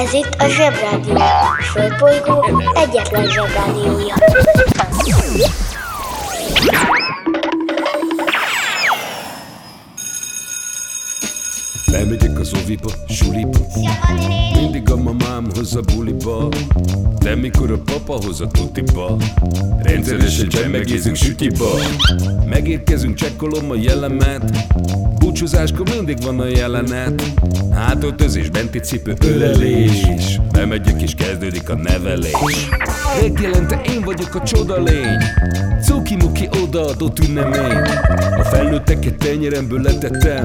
Ez itt a Zsebrádió. A Földbolygó egyetlen Zsebrádiója. Bemegyek az oviba, suliba Mindig a mamám hoz a buliba De mikor a papa hoz a tutiba Rendszeresen csemmegézünk sütiba Megérkezünk, csekkolom a jellemet Búcsúzáskor mindig van a jelenet. Hátöltözés, benti cipő, ölelés. Bemegyek és kezdődik a nevelés. Reggelente én vagyok a csoda lény. Cuki-muki odaadott ünnemény. A felnőtteket tenyeremből letettem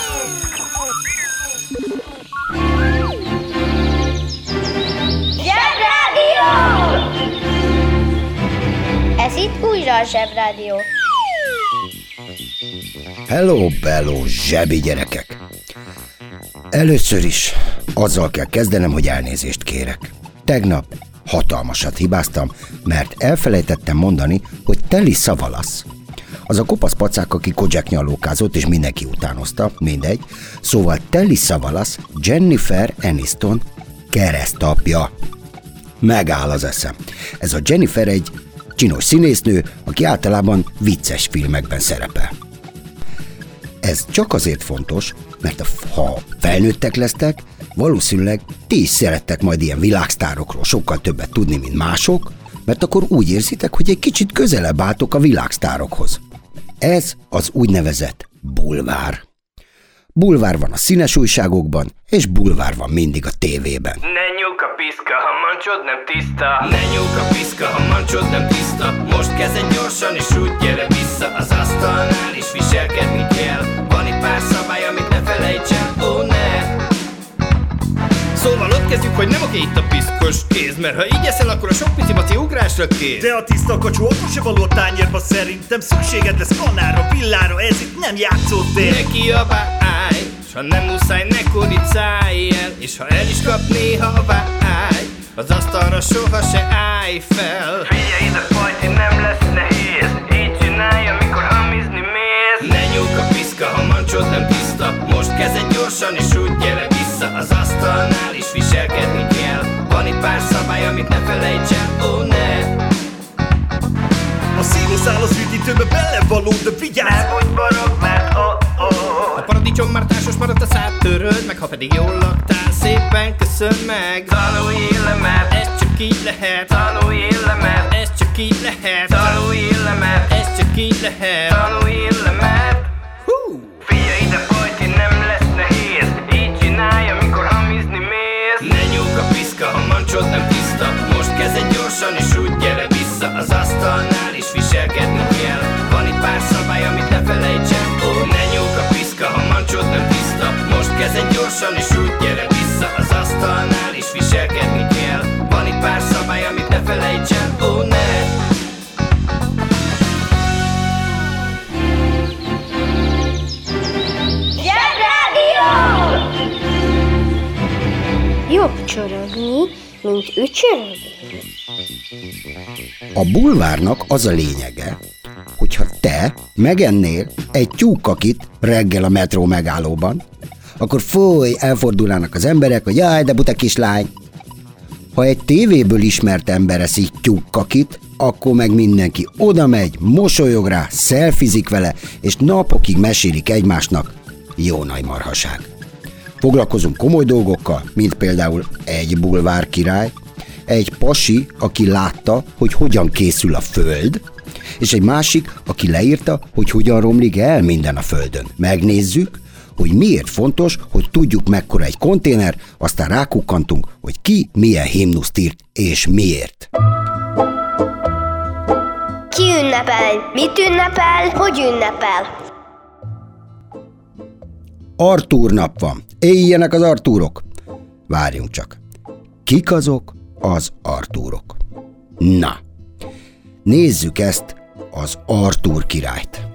a Zsebrádió. Hello, bello, zsebi gyerekek! Először is azzal kell kezdenem, hogy elnézést kérek. Tegnap hatalmasat hibáztam, mert elfelejtettem mondani, hogy teli szavalasz. Az a kopasz pacák, aki kodzsák nyalókázott, és mindenki utánozta, mindegy. Szóval Telly Savalas, Jennifer Aniston keresztapja. Megáll az eszem. Ez a Jennifer egy csinos színésznő, aki általában vicces filmekben szerepel. Ez csak azért fontos, mert ha felnőttek lesztek, valószínűleg ti is szerettek majd ilyen világsztárokról sokkal többet tudni, mint mások, mert akkor úgy érzitek, hogy egy kicsit közelebb álltok a világsztárokhoz. Ez az úgynevezett bulvár. Bulvár van a színes újságokban, és bulvár van mindig a tévében. Ne nyúk a piszka, ha mancsod nem tiszta. Ne nyúk a piszka, ha mancsod nem tiszta. Most kezden gyorsan és úgy gyere vissza Az asztalnál is viselkedni kell. Van itt pár szabály, amit ne felejts el, ó ne Szóval ott kezdjük, hogy nem oké itt a piszkos kéz Mert ha így eszel, akkor a sok pici maci ugrásra kész. De a tiszta kacsó akkor se való a tányérba szerintem Szükséged lesz kanára, villára, ez itt nem játszótér Ne kiabálj, s ha nem muszáj, ne kuricálj el És ha el is kap néha a vágy Az asztalra soha se állj fel. Figyelj ide, fajti, nem lesz nehéz Így csinálj, amikor hamizni mész. Ne nyúk a piszka, ha mancsod nem tiszta Most kezded gyorsan és úgy gyere vissza Az asztalnál is viselkedni kell. Van itt pár szabály, amit ne felejts el, ó ne. A színusz áll az üdítőbe belevaló, de vigyázz! Ne budj barog, mert oh, oh. A paradicsom már társas maradt a szád töröld meg Ha pedig jól laktál, szépen köszön meg. Tanulj le, mert ez csak így lehet. Tanulj le, mert ez csak így lehet. Tanulj le, mert ez csak így lehet. Tanulj le, mert Hú! Nyúk a piszka, ha mancsod nem tiszta. Most kezded gyorsan és úgy gyere vissza. Az asztalnál is viselkedni kell. Van itt pár szabály, amit ne felejts el Ó, ne nyúk a piszka, ha mancsod nem tiszta. Most kezded gyorsan és úgy gyere vissza. Az asztalnál mint ücsörögni. A bulvárnak az a lényege, hogyha te megennél egy tyúkkakit reggel a metró megállóban, akkor foly, elfordulnának az emberek, hogy jaj, de buta kislány. Ha egy tévéből ismert ember eszik tyúkkakit, akkor meg mindenki oda megy, mosolyog rá, szelfizik vele, és napokig mesélik egymásnak. Jó nagy marhaság. Foglalkozunk komoly dolgokkal, mint például egy bulvár király, egy pasi, aki látta, hogy hogyan készül a föld, és egy másik, aki leírta, hogy hogyan romlik el minden a földön. Megnézzük, hogy miért fontos, hogy tudjuk mekkora egy konténer, aztán rákukkantunk, hogy ki milyen himnuszt írt és miért. Ki ünnepel? Mit ünnepel? Hogy ünnepel? Artúr nap van. Éljenek az Artúrok! Várjunk csak. Kik azok az Artúrok? Na, nézzük ezt az Artúr királyt.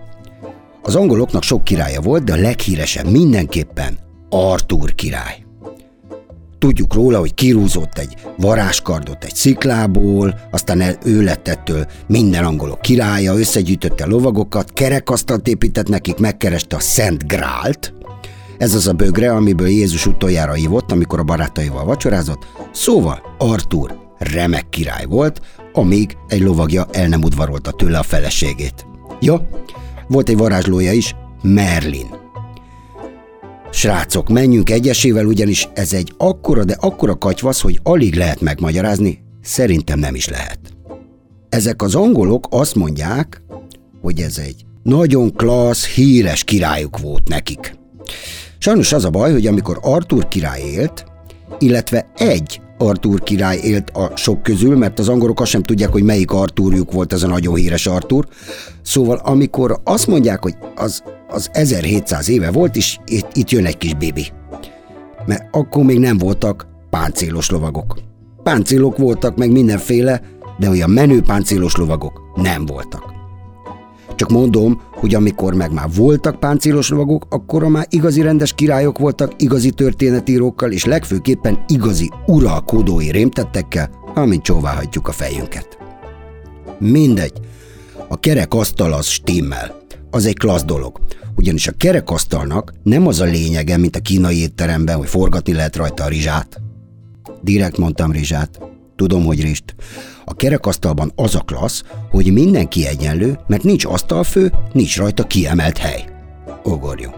Az angoloknak sok királya volt, de a leghíresebb mindenképpen Artúr király. Tudjuk róla, hogy kirúzott egy varázskardot egy sziklából, aztán el, ő lett ettől minden angolok királya, összegyűjtötte lovagokat, kerekasztalt épített nekik, megkereste a Szent Grált, ez az a bögre, amiből Jézus utoljára ívott, amikor a barátaival vacsorázott. Szóval Artur remek király volt, amíg egy lovagja el nem udvarolta tőle a feleségét. Ja, volt egy varázslója is, Merlin. Srácok, menjünk egyesével, ugyanis ez egy akkora, de akkora katyvasz, hogy alig lehet megmagyarázni, szerintem nem is lehet. Ezek az angolok azt mondják, hogy ez egy nagyon klassz, híres királyuk volt nekik. Sajnos az a baj, hogy amikor Artur király élt, illetve egy Artur király élt a sok közül, mert az angolok azt sem tudják, hogy melyik Artúrjuk volt ez a nagyon híres Artur. Szóval amikor azt mondják, hogy az, az 1700 éve volt, és itt, itt jön egy kis bébi. Mert akkor még nem voltak páncélos lovagok. Páncélok voltak, meg mindenféle, de olyan menő páncélos lovagok nem voltak. Csak mondom, hogy amikor meg már voltak páncélos lovagok, akkor már igazi rendes királyok voltak, igazi történetírókkal, és legfőképpen igazi uralkodói rémtettekkel, amint csóválhatjuk a fejünket. Mindegy, a kerekasztal az stimmel. Az egy klassz dolog. Ugyanis a kerekasztalnak nem az a lényege, mint a kínai étteremben, hogy forgatni lehet rajta a rizsát. Direkt mondtam rizsát. Tudom, hogy rist. A kerekasztalban az a klassz, hogy mindenki egyenlő, mert nincs asztalfő, nincs rajta kiemelt hely. Ugorjunk.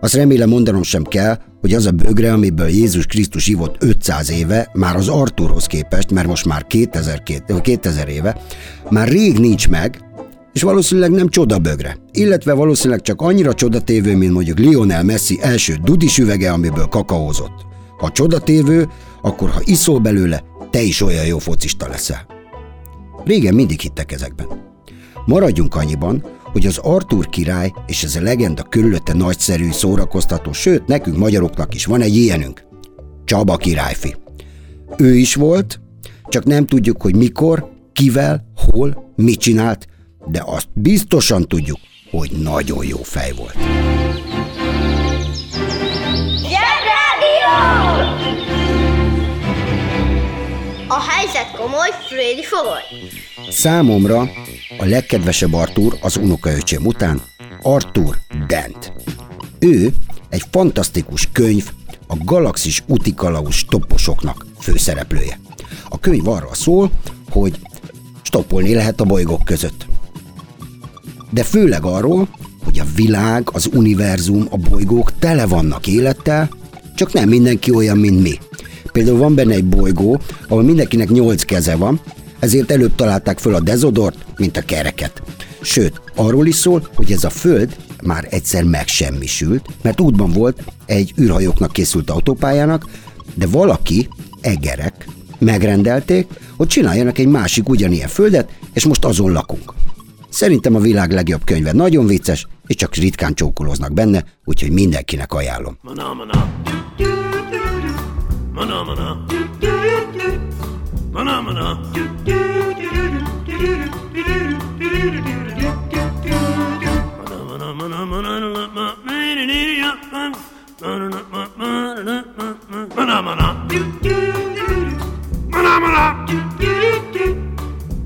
Azt remélem mondanom sem kell, hogy az a bögre, amiből Jézus Krisztus ivott 500 éve, már az Arturhoz képest, mert most már 2000, 2000 éve, már rég nincs meg, és valószínűleg nem csoda bögre, illetve valószínűleg csak annyira csodatévő, mint mondjuk Lionel Messi első dudis üvege, amiből kakaózott. Ha csodatévő, akkor ha iszol belőle, te is olyan jó focista leszel. Régen mindig hittek ezekben. Maradjunk annyiban, hogy az Artur király és ez a legenda körülötte nagyszerű, szórakoztató, sőt, nekünk magyaroknak is van egy ilyenünk. Csaba királyfi. Ő is volt, csak nem tudjuk, hogy mikor, kivel, hol, mit csinált, de azt biztosan tudjuk, hogy nagyon jó fej volt. A helyzet komoly, Freddy fogoly. Számomra a legkedvesebb Artur az unokaöcsém után Artur Dent. Ő egy fantasztikus könyv, a galaxis utikalaus toposoknak főszereplője. A könyv arról szól, hogy stoppolni lehet a bolygók között. De főleg arról, hogy a világ, az univerzum, a bolygók tele vannak élettel, csak nem mindenki olyan, mint mi. Például van benne egy bolygó, ahol mindenkinek nyolc keze van, ezért előbb találták föl a dezodort, mint a kereket. Sőt, arról is szól, hogy ez a föld már egyszer megsemmisült, mert útban volt egy űrhajóknak készült autópályának, de valaki, egerek, megrendelték, hogy csináljanak egy másik ugyanilyen földet, és most azon lakunk. Szerintem a világ legjobb könyve nagyon vicces, és csak ritkán csókolóznak benne, úgyhogy mindenkinek ajánlom. Mana, mana. Mana, mana. Mana, mana. Mana, mana. Mana, mana.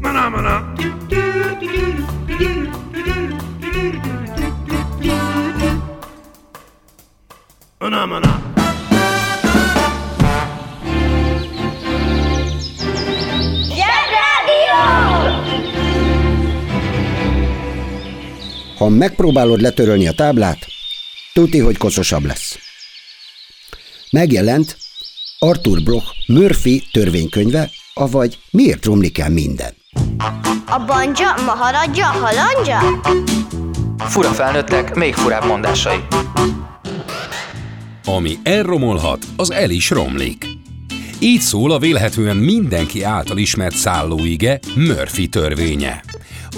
Mana, mana. Mana, mana. Ha megpróbálod letörölni a táblát, tuti, hogy koszosabb lesz. Megjelent Arthur Bloch Murphy törvénykönyve, avagy miért romlik el minden? A banja, maharadja, halandja? Fura felnőttek, még furább mondásai. Ami elromolhat, az el is romlik. Így szól a vélhetően mindenki által ismert szállóige Murphy törvénye.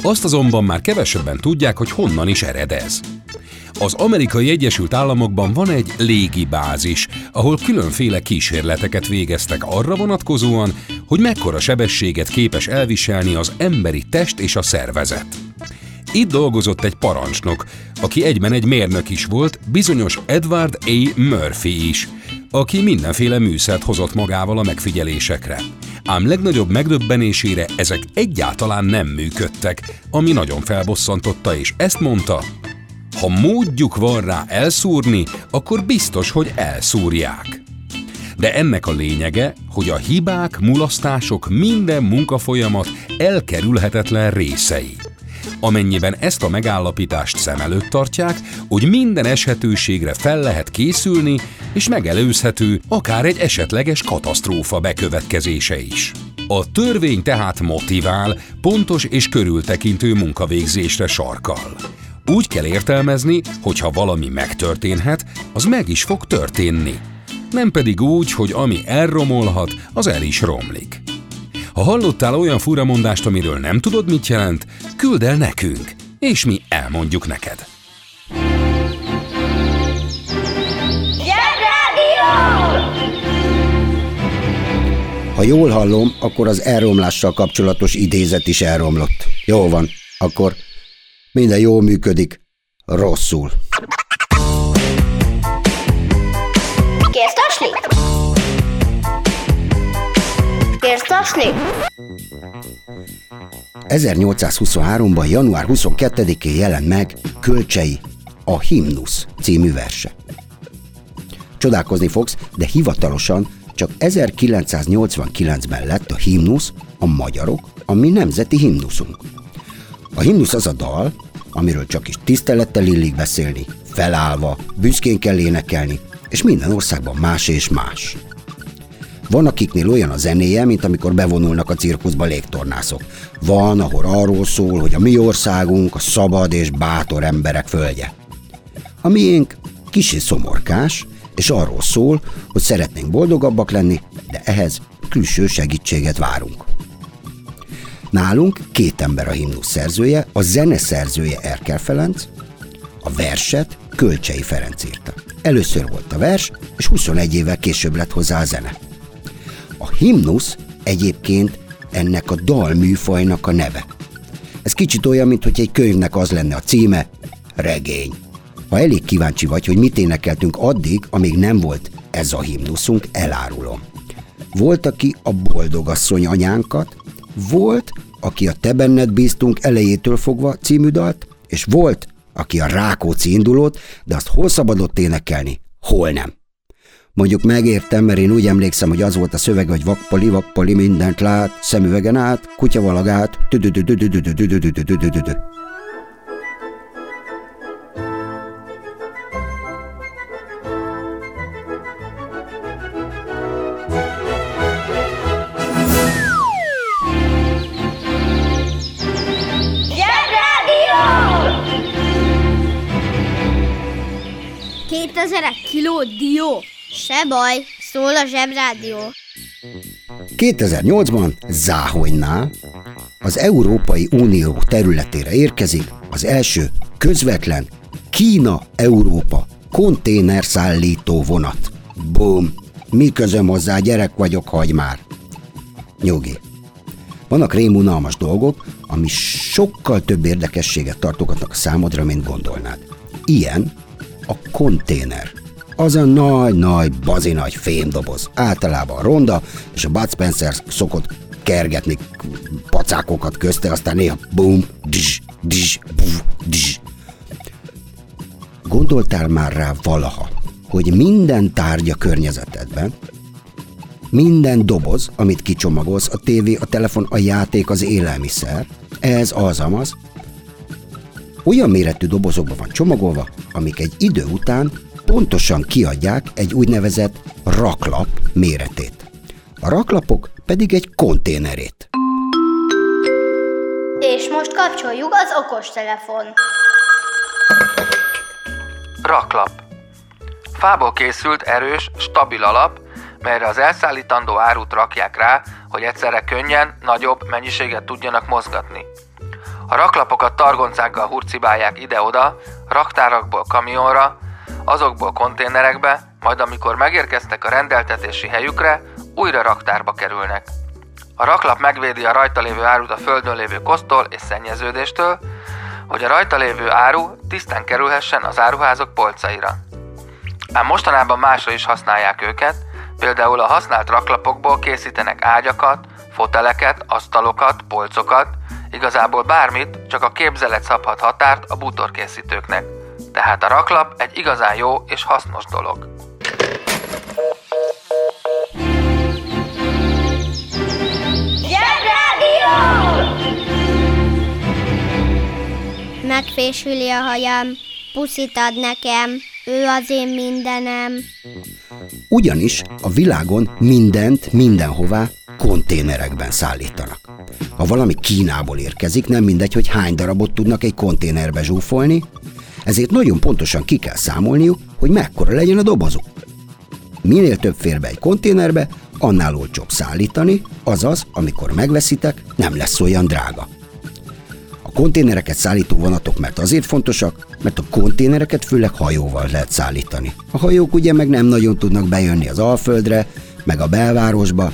Azt azonban már kevesebben tudják, hogy honnan is ered ez. Az amerikai Egyesült Államokban van egy légibázis, ahol különféle kísérleteket végeztek arra vonatkozóan, hogy mekkora sebességet képes elviselni az emberi test és a szervezet. Itt dolgozott egy parancsnok, aki egyben egy mérnök is volt, bizonyos Edward A. Murphy is, aki mindenféle műszert hozott magával a megfigyelésekre. Ám legnagyobb megdöbbenésére ezek egyáltalán nem működtek, ami nagyon felbosszantotta, és ezt mondta, ha módjuk van rá elszúrni, akkor biztos, hogy elszúrják. De ennek a lényege, hogy a hibák, mulasztások minden munkafolyamat elkerülhetetlen részei. Amennyiben ezt a megállapítást szem előtt tartják, hogy minden eshetőségre fel lehet készülni, és megelőzhető akár egy esetleges katasztrófa bekövetkezése is. A törvény tehát motivál, pontos és körültekintő munkavégzésre sarkal. Úgy kell értelmezni, hogy ha valami megtörténhet, az meg is fog történni. Nem pedig úgy, hogy ami elromolhat, az el is romlik. Ha hallottál olyan furamondást, amiről nem tudod, mit jelent, küld el nekünk, és mi elmondjuk neked. Ha jól hallom, akkor az elromlással kapcsolatos idézet is elromlott. Jó van, akkor minden jól működik, rosszul. Tasni? 1823-ban, január 22-én jelent meg Kölcsei a Himnusz című verse. Csodálkozni fogsz, de hivatalosan csak 1989-ben lett a himnusz, a magyarok, a mi nemzeti himnuszunk. A himnusz az a dal, amiről csak is tisztelettel illik beszélni, felállva, büszkén kell énekelni, és minden országban más és más. Van, akiknél olyan a zenéje, mint amikor bevonulnak a cirkuszba légtornászok. Van, ahol arról szól, hogy a mi országunk a szabad és bátor emberek földje. A miénk kicsi szomorkás, és arról szól, hogy szeretnénk boldogabbak lenni, de ehhez külső segítséget várunk. Nálunk két ember a himnusz szerzője, a zene szerzője Erkel Ferenc, a verset Kölcsei Ferenc írta. Először volt a vers, és 21 évvel később lett hozzá a zene. A himnusz egyébként ennek a dalműfajnak a neve. Ez kicsit olyan, mint hogy egy könyvnek az lenne a címe, regény. Ha elég kíváncsi vagy, hogy mit énekeltünk addig, amíg nem volt ez a himnuszunk, elárulom. Volt, aki a boldogasszony anyánkat, volt, aki a Te benned bíztunk elejétől fogva című dalt, és volt, aki a Rákóczi indulót, de azt hol szabadott énekelni, hol nem. Mondjuk megértem, mert én úgy emlékszem, hogy az volt a szöveg, hogy vappali, vappali, mindent lát, szemüvegen át, kutyavalagát, Kétezerek baj, szól a zsebrádió. 2008-ban Záhonynál az Európai Unió területére érkezik az első közvetlen Kína-Európa konténerszállító vonat. Bum! Mi közöm hozzá, gyerek vagyok, hagy már. Nyugi. Vannak rémunalmas dolgok, ami sokkal több érdekességet tartogatnak számodra, mint gondolnád. Ilyen a konténer. Az a nagy-nagy, bazinagy fémdoboz. Általában ronda, és a Bud Spencer szokott kergetni pacákokat közte, aztán néha bum, dzs, dzs, buf, dzs. Gondoltál már rá valaha, hogy minden tárgya környezetedben, minden doboz, amit kicsomagolsz, a tévé, a telefon, a játék, az élelmiszer, ez az amaz, olyan méretű dobozokba van csomagolva, amik egy idő után pontosan kiadják egy úgynevezett raklap méretét. A raklapok pedig egy konténerét. És most kapcsoljuk az okostelefon. Raklap. Fából készült erős, stabil alap, melyre az elszállítandó árut rakják rá, hogy egyszerre könnyen, nagyobb mennyiséget tudjanak mozgatni. A raklapokat targoncággal hurcibálják ide-oda, raktárakból kamionra, azokból konténerekbe, majd amikor megérkeztek a rendeltetési helyükre, újra raktárba kerülnek. A raklap megvédi a rajta lévő árut a földön lévő kosztól és szennyeződéstől, hogy a rajta lévő áru tisztán kerülhessen az áruházak polcaira. Ám mostanában másra is használják őket, például a használt raklapokból készítenek ágyakat, foteleket, asztalokat, polcokat, igazából bármit, csak a képzelet szabhat határt a bútorkészítőknek. Tehát a raklap egy igazán jó és hasznos dolog. Megfésüli a hajam, puszit ad nekem, ő az én mindenem. Ugyanis a világon mindent mindenhová konténerekben szállítanak. Ha valami Kínából érkezik, nem mindegy, hogy hány darabot tudnak egy konténerbe zsúfolni, ezért nagyon pontosan ki kell számolniuk, hogy mekkora legyen a dobozuk. Minél több fér be egy konténerbe, annál olcsóbb szállítani, azaz, amikor megveszitek, nem lesz olyan drága. A konténereket szállító vonatok mert azért fontosak, mert a konténereket főleg hajóval lehet szállítani. A hajók ugye meg nem nagyon tudnak bejönni az Alföldre, meg a belvárosba,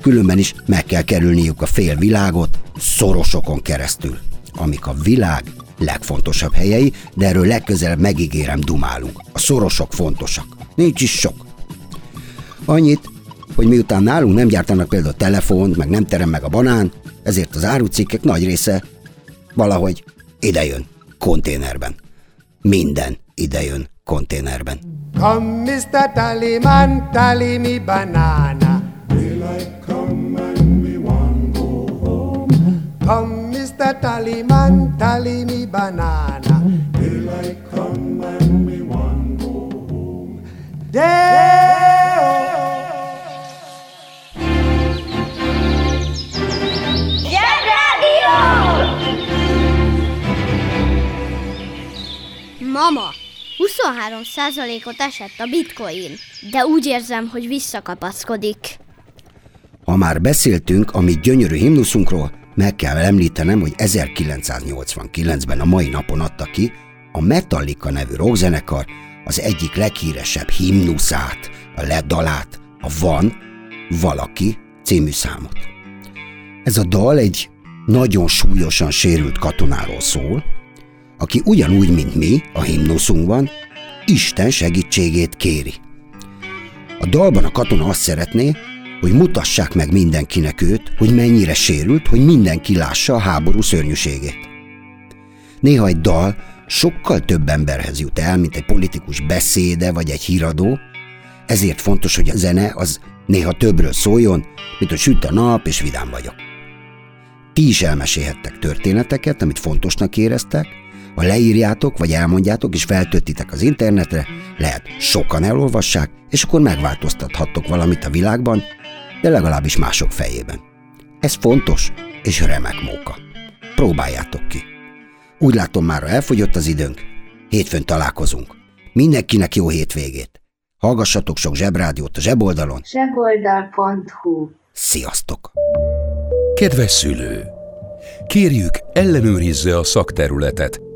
különben is meg kell kerülniük a fél világot szorosokon keresztül, amik a világ legfontosabb helyei, de erről legközelebb megígérem dumálunk. A szorosok fontosak. Nincs is sok. Annyit, hogy miután nálunk nem gyártanak például telefont, meg nem terem meg a banán, ezért az árucikkek nagy része valahogy idejön konténerben. Minden idejön konténerben. Come, Mr. Tallyman, tally me banana. Mr. Tallyman, tally me banana. Daylight come and me want go home. Day Mama, 23%-ot esett a bitcoin, de úgy érzem, hogy visszakapaszkodik. Ha már beszéltünk a mi gyönyörű himnuszunkról, meg kell említenem, hogy 1989-ben a mai napon adta ki a Metallica nevű rockzenekar az egyik leghíresebb himnuszát, a ledalát, a Van, Valaki című számot. Ez a dal egy nagyon súlyosan sérült katonáról szól, aki ugyanúgy, mint mi, a himnuszunkban, Isten segítségét kéri. A dalban a katona azt szeretné, hogy mutassák meg mindenkinek őt, hogy mennyire sérült, hogy mindenki lássa a háború szörnyűségét. Néha egy dal sokkal több emberhez jut el, mint egy politikus beszéde vagy egy híradó, ezért fontos, hogy a zene az néha többről szóljon, mint hogy süt a nap és vidám vagyok. Ti is elmesélhettek történeteket, amit fontosnak éreztek, ha leírjátok, vagy elmondjátok, és feltöltitek az internetre, lehet sokan elolvassák, és akkor megváltoztathattok valamit a világban, de legalábbis mások fejében. Ez fontos, és remek móka. Próbáljátok ki. Úgy látom, már elfogyott az időnk. Hétfőn találkozunk. Mindenkinek jó hétvégét. Hallgassatok sok zsebrádiót a zseboldalon. Zseboldal.hu Sziasztok! Kedves szülő! Kérjük, ellenőrizze a szakterületet,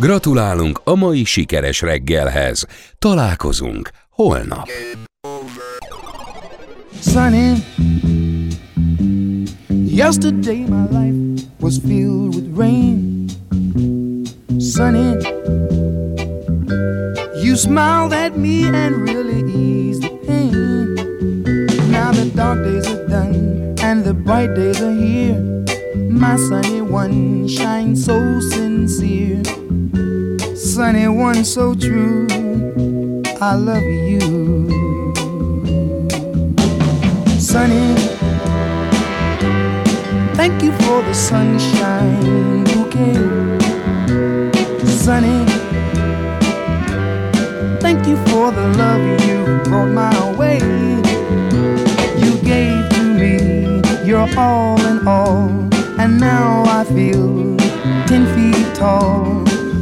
Gratulálunk a mai sikeres reggelhez. Találkozunk holnap. Sunny. Yesterday my life was filled with rain. Sunny. You smiled at me and really eased the pain. Now the dark days are done and the bright days are here. My sunny one shines so sincere. Sunny one so true. I love you. Sunny, thank you for the sunshine you bouquet. Sunny, thank you for the love you brought my way. You gave to me your all in all, and now I feel ten feet tall.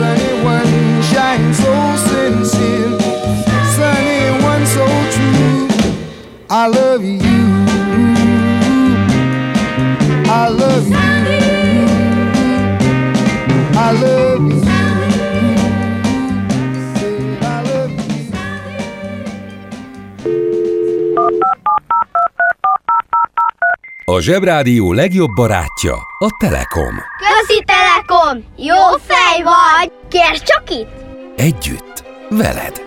sunny one shines so sincere. Sunny one so true. I love you. I love you. I love you. Said I love you. A Zsebrádió legjobb barátja a Telekom. Közi Telekom! Jó fej vagy! Kérd csak itt! Együtt, veled.